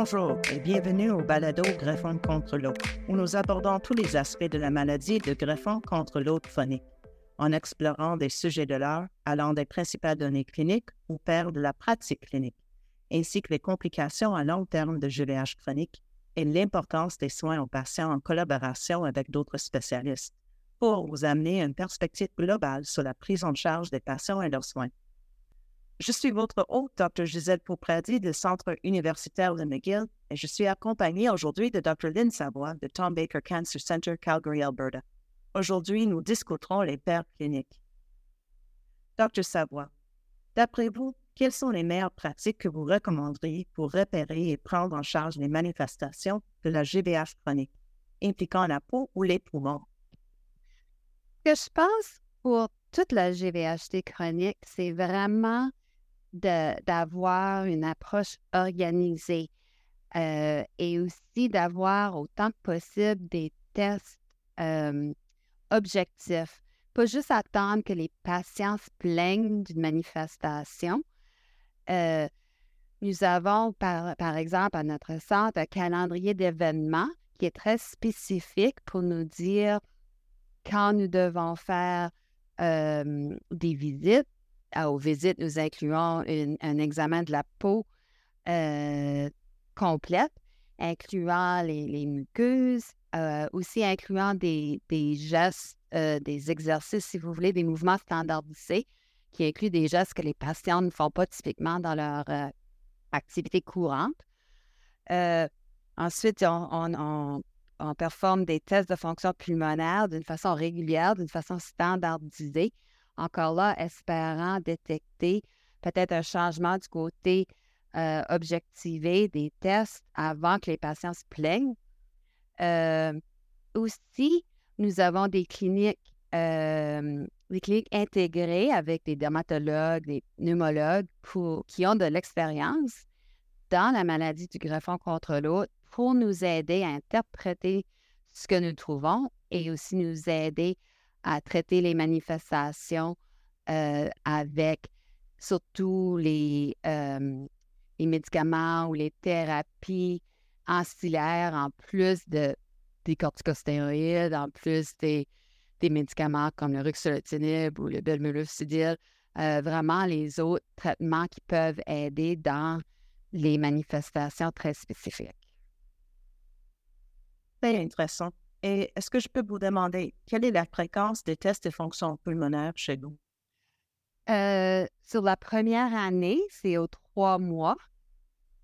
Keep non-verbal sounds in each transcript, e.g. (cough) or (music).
Bonjour et bienvenue au balado Greffon contre l'eau, où nous abordons tous les aspects de la maladie de greffon contre l'eau phonique, en explorant des sujets de l'art allant des principales données cliniques ou père de la pratique clinique, ainsi que les complications à long terme de GVH chronique et l'importance des soins aux patients en collaboration avec d'autres spécialistes, pour vous amener une perspective globale sur la prise en charge des patients et leurs soins. Je suis votre hôte, Dr. Gisèle Popradi du Centre universitaire de McGill et je suis accompagnée aujourd'hui de Dr. Lynn Savoie de Tom Baker Cancer Center, Calgary, Alberta. Aujourd'hui, nous discuterons les pertes cliniques. Dr. Savoie, d'après vous, quelles sont les meilleures pratiques que vous recommanderiez pour repérer et prendre en charge les manifestations de la GVH chronique impliquant la peau ou les poumons? Ce que je pense pour toute la GVHT chronique, c'est vraiment d'avoir une approche organisée euh, et aussi d'avoir autant que possible des tests objectifs. Pas juste attendre que les patients se plaignent d'une manifestation. Euh, nous avons, par, par, exemple, à notre centre, un calendrier d'événements qui est très spécifique pour nous dire quand nous devons faire des visites, aux visites, nous incluons un examen de la peau euh, complète, incluant les, muqueuses, euh, aussi incluant des, gestes, euh, des exercices, si vous voulez, des mouvements standardisés, qui incluent des gestes que les patients ne font pas typiquement dans leur activité courante. ensuite, on, on, performe des tests de fonction pulmonaire d'une façon régulière, d'une façon standardisée encore là, espérant détecter peut-être un changement du côté euh, objectivé des tests avant que les patients se plaignent. Euh, aussi, nous avons des cliniques, euh, des cliniques intégrées avec des dermatologues, des pneumologues qui ont de l'expérience dans la maladie du greffon contre l'autre pour nous aider à interpréter ce que nous trouvons et aussi nous aider à traiter les manifestations euh, avec surtout les, les médicaments ou les thérapies ancillaires en plus de, des corticostéroïdes, en plus des, des médicaments comme le ruxolitinib ou le belmulofcidil, euh, vraiment les autres traitements qui peuvent aider dans les manifestations très spécifiques. C'est intéressant. Et est-ce que je peux vous demander quelle est la fréquence des tests de fonction pulmonaire chez vous? Euh, sur la première année, c'est aux trois mois.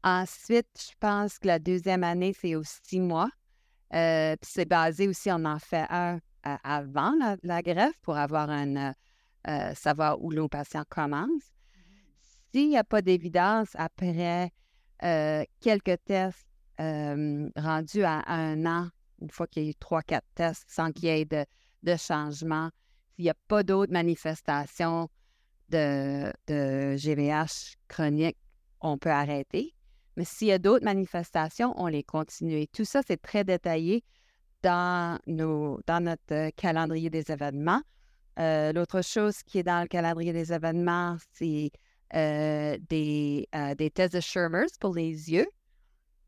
Ensuite, je pense que la deuxième année, c'est aux six mois. Euh, puis c'est basé aussi, on en fait un euh, avant la, greffe pour avoir un savoir où le patient commence. S'il n'y a pas d'évidence après quelques tests rendus à un an une fois qu'il y a eu trois, quatre tests sans qu'il y ait de, changement. S'il n'y a pas d'autres manifestations de, GVH chronique, on peut arrêter. Mais s'il y a d'autres manifestations, on les continue. tout ça, c'est très détaillé dans, nos, dans notre calendrier des événements. Euh, l'autre chose qui est dans le calendrier des événements, c'est euh, des, euh, des tests de Schirmers pour les yeux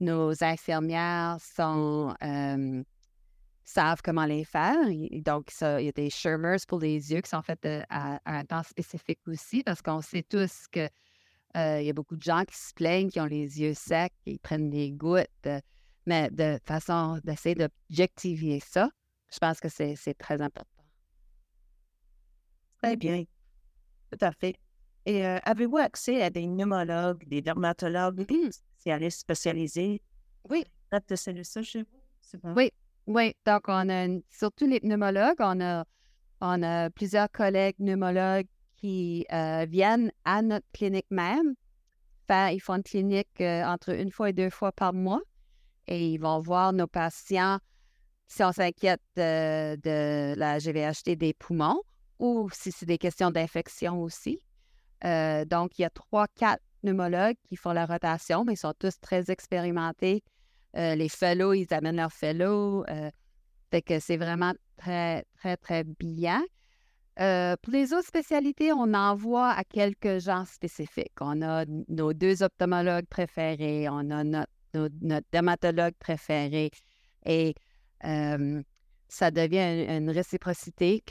nos infirmières sont, savent comment les faire. donc, ça, il y a des Schirmers pour les yeux qui sont faits à, un temps spécifique aussi, parce qu'on sait tous que il y a beaucoup de gens qui se plaignent, qui ont les yeux secs, qui prennent des gouttes, mais de façon d'essayer d'objectiver ça, je pense que c'est très important. Très bien. Tout à fait. Et avez-vous accès à des pneumologues, des dermatologues, mmh spécialistes spécialisés? Oui. de ça chez vous? Oui, oui. Donc, on a surtout les pneumologues. On a, on a plusieurs collègues pneumologues qui euh, viennent à notre clinique même. ils font une clinique euh, entre une fois et deux fois par mois et ils vont voir nos patients si on s'inquiète de, de, la GVHT des poumons ou si c'est des questions d'infection aussi. Euh, donc, il y a trois, quatre pneumologues qui font la rotation, mais ils sont tous très expérimentés. Euh, les fellows, ils amènent leurs fellows. Euh, fait que c'est vraiment très, très, très bien. Pour les autres spécialités, on envoie à quelques gens spécifiques. On a nos deux ophtalmologues préférés, on a notre dermatologue préféré. Et ça devient une, réciprocité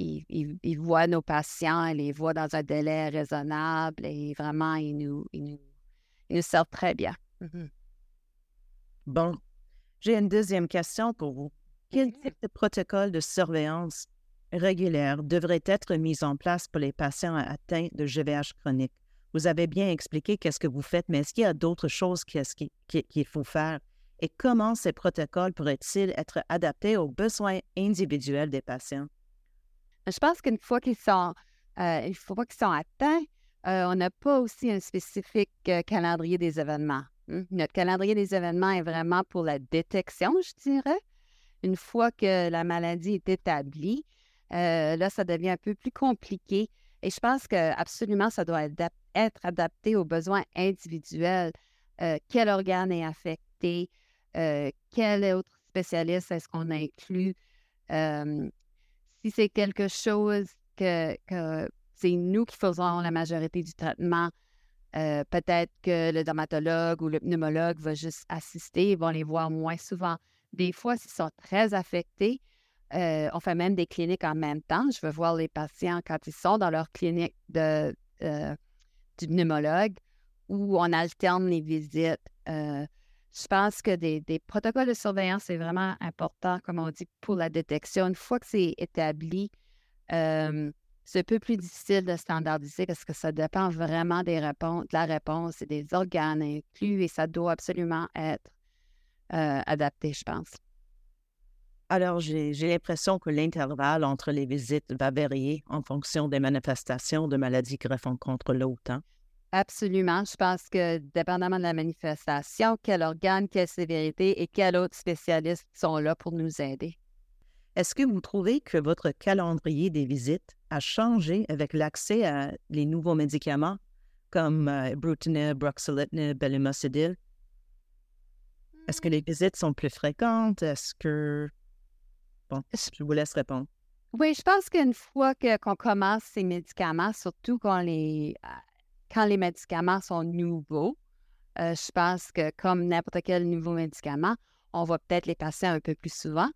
qu'il euh, il, voit nos patients, il les voit dans un délai raisonnable et vraiment, il nous, sert très bien. Mmh bon, j'ai une deuxième question pour vous. Quel mmh type de protocole de surveillance régulière devrait être mis en place pour les patients atteints de GVH chronique? Vous avez bien expliqué qu'est-ce que vous faites, mais est-ce qu'il y a d'autres choses qu'il faut faire? Et comment ces protocoles pourraient-ils être adaptés aux besoins individuels des patients? Je pense qu'une fois qu'ils sont, euh, qu'ils sont atteints, euh, on n'a pas aussi un spécifique euh, calendrier des événements. Hein. Notre calendrier des événements est vraiment pour la détection, je dirais. Une fois que la maladie est établie, là, ça devient un peu plus compliqué. Et je pense que absolument, ça doit être adapté aux besoins individuels. quel organe est affecté? quel autre spécialiste est-ce qu'on inclut? Si c'est quelque chose que, c'est nous qui faisons la majorité du traitement, peut-être que le dermatologue ou le pneumologue va juste assister, ils vont les voir moins souvent. Des fois, s'ils sont très affectés, on fait même des cliniques en même temps. Je veux voir les patients quand ils sont dans leur clinique de, du pneumologue où on alterne les visites. Je pense que des, protocoles de surveillance, c'est vraiment important, comme on dit, pour la détection. Une fois que c'est établi, c'est un peu plus difficile de standardiser parce que ça dépend vraiment des réponses, de la réponse et des organes inclus et ça doit absolument être adapté, je pense. Alors, j'ai l'impression que l'intervalle entre les visites va varier en fonction des manifestations de maladies greffant contre l'autre. Absolument. Je pense que, dépendamment de la manifestation, quel organe, quelle sévérité et quels autres spécialistes sont là pour nous aider. Est-ce que vous trouvez que votre calendrier des visites a changé avec l'accès à les nouveaux médicaments comme euh, Brutinib, Bruxolitib, Est-ce que les visites sont plus fréquentes? Est-ce que... Bon, je vous laisse répondre. Oui, je pense qu'une fois qu'on commence ces médicaments, surtout quand les, quand les médicaments sont nouveaux, euh, je pense que comme n'importe quel nouveau médicament, on va peut-être les passer un peu plus souvent.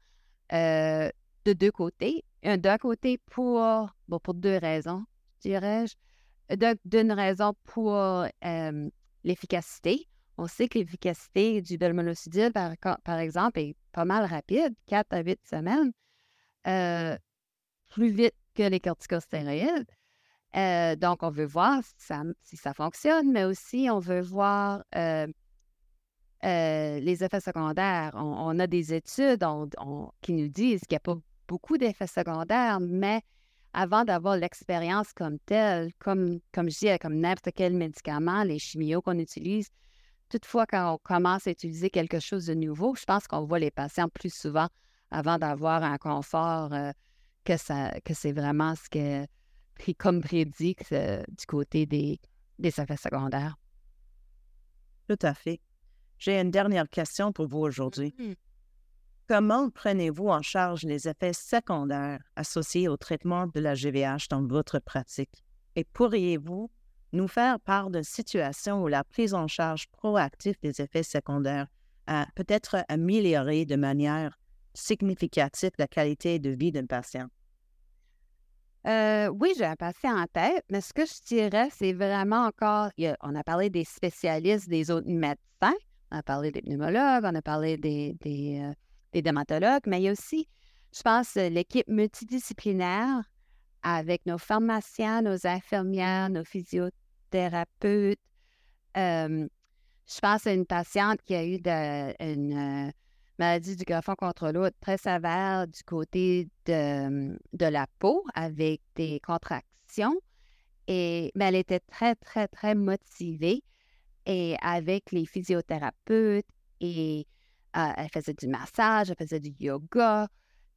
Euh, de deux côtés. D'un côté, pour, pour deux raisons, dirais-je. D'une raison pour euh, l'efficacité. On sait que l'efficacité du belmonocidil, par, par, exemple, est pas mal rapide, 4 à 8 semaines, plus vite que les corticostéroïdes. Euh, donc, on veut voir si ça, fonctionne, mais aussi on veut voir euh, euh, les effets secondaires. On, a des études qui nous disent qu'il n'y a pas beaucoup d'effets secondaires, mais avant d'avoir l'expérience comme telle, comme, comme je dis, comme n'importe quel médicament, les chimios qu'on utilise, toutefois, quand on commence à utiliser quelque chose de nouveau, je pense qu'on voit les patients plus souvent avant d'avoir un confort que, ça, que c'est vraiment ce que comme prédit du côté des, des effets secondaires. Tout à fait. J'ai une dernière question pour vous aujourd'hui. Mm-hmm. Comment prenez-vous en charge les effets secondaires associés au traitement de la GVH dans votre pratique? Et pourriez-vous nous faire part d'une situation où la prise en charge proactive des effets secondaires a peut-être amélioré de manière significative la qualité de vie d'un patient? Euh, oui, j'ai un patient en tête, mais ce que je dirais, c'est vraiment encore, on a parlé des spécialistes, des autres médecins, on a parlé des pneumologues, on a parlé des, des, euh, des dermatologues, mais il y a aussi, je pense, l'équipe multidisciplinaire avec nos pharmaciens, nos infirmières, nos physiothérapeutes. Euh, je pense à une patiente qui a eu une maladie du greffon contre l'autre très sévère du côté de, de, la peau avec des contractions. Et, mais elle était très, très, très motivée et avec les physiothérapeutes et euh, elle faisait du massage, elle faisait du yoga.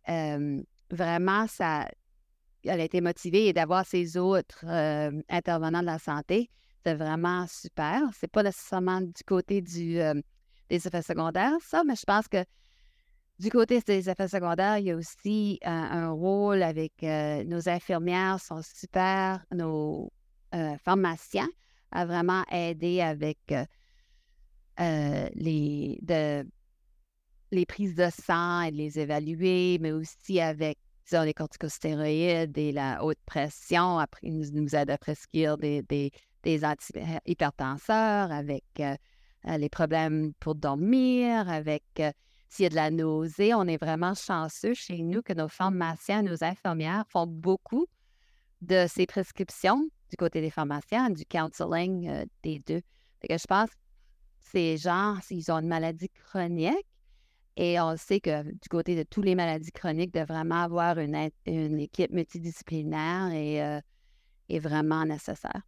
Euh, vraiment, ça, elle a été motivée et d'avoir ces autres euh, intervenants de la santé, c'est vraiment super. C'est pas nécessairement du côté du des effets secondaires, ça, mais je pense que du côté des effets secondaires, il y a aussi euh, un rôle avec euh, nos infirmières, sont super, nos euh, pharmaciens à vraiment aider avec les, de, les prises de sang et les évaluer, mais aussi avec disons, les corticostéroïdes et la haute pression. Après, ils nous aident à prescrire des, des, des antihypertenseurs avec les problèmes pour dormir, avec s'il y a de la nausée. On est vraiment chanceux chez nous que nos pharmaciens, nos infirmières font beaucoup de ces prescriptions du côté des pharmaciens, du counseling des deux. que je pense que ces gens, s'ils ont une maladie chronique, et on sait que du côté de toutes les maladies chroniques, de vraiment avoir une, une équipe multidisciplinaire est, est vraiment nécessaire.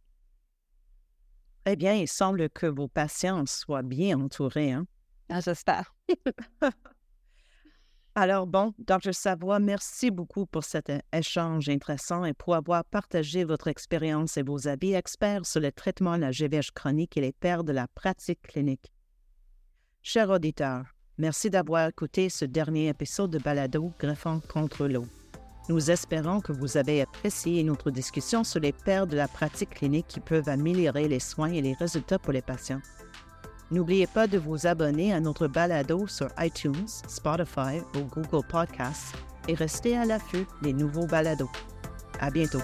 Eh bien, il semble que vos patients soient bien entourés. Hein? Ah, j'espère. (laughs) Alors bon, Dr. Savoie, merci beaucoup pour cet échange intéressant et pour avoir partagé votre expérience et vos avis experts sur le traitement de la GVH chronique et les pertes de la pratique clinique. Chers auditeurs, merci d'avoir écouté ce dernier épisode de Balado Greffant contre l'eau. Nous espérons que vous avez apprécié notre discussion sur les pertes de la pratique clinique qui peuvent améliorer les soins et les résultats pour les patients. N'oubliez pas de vous abonner à notre balado sur iTunes, Spotify ou Google Podcasts et restez à l'affût des nouveaux balados. À bientôt.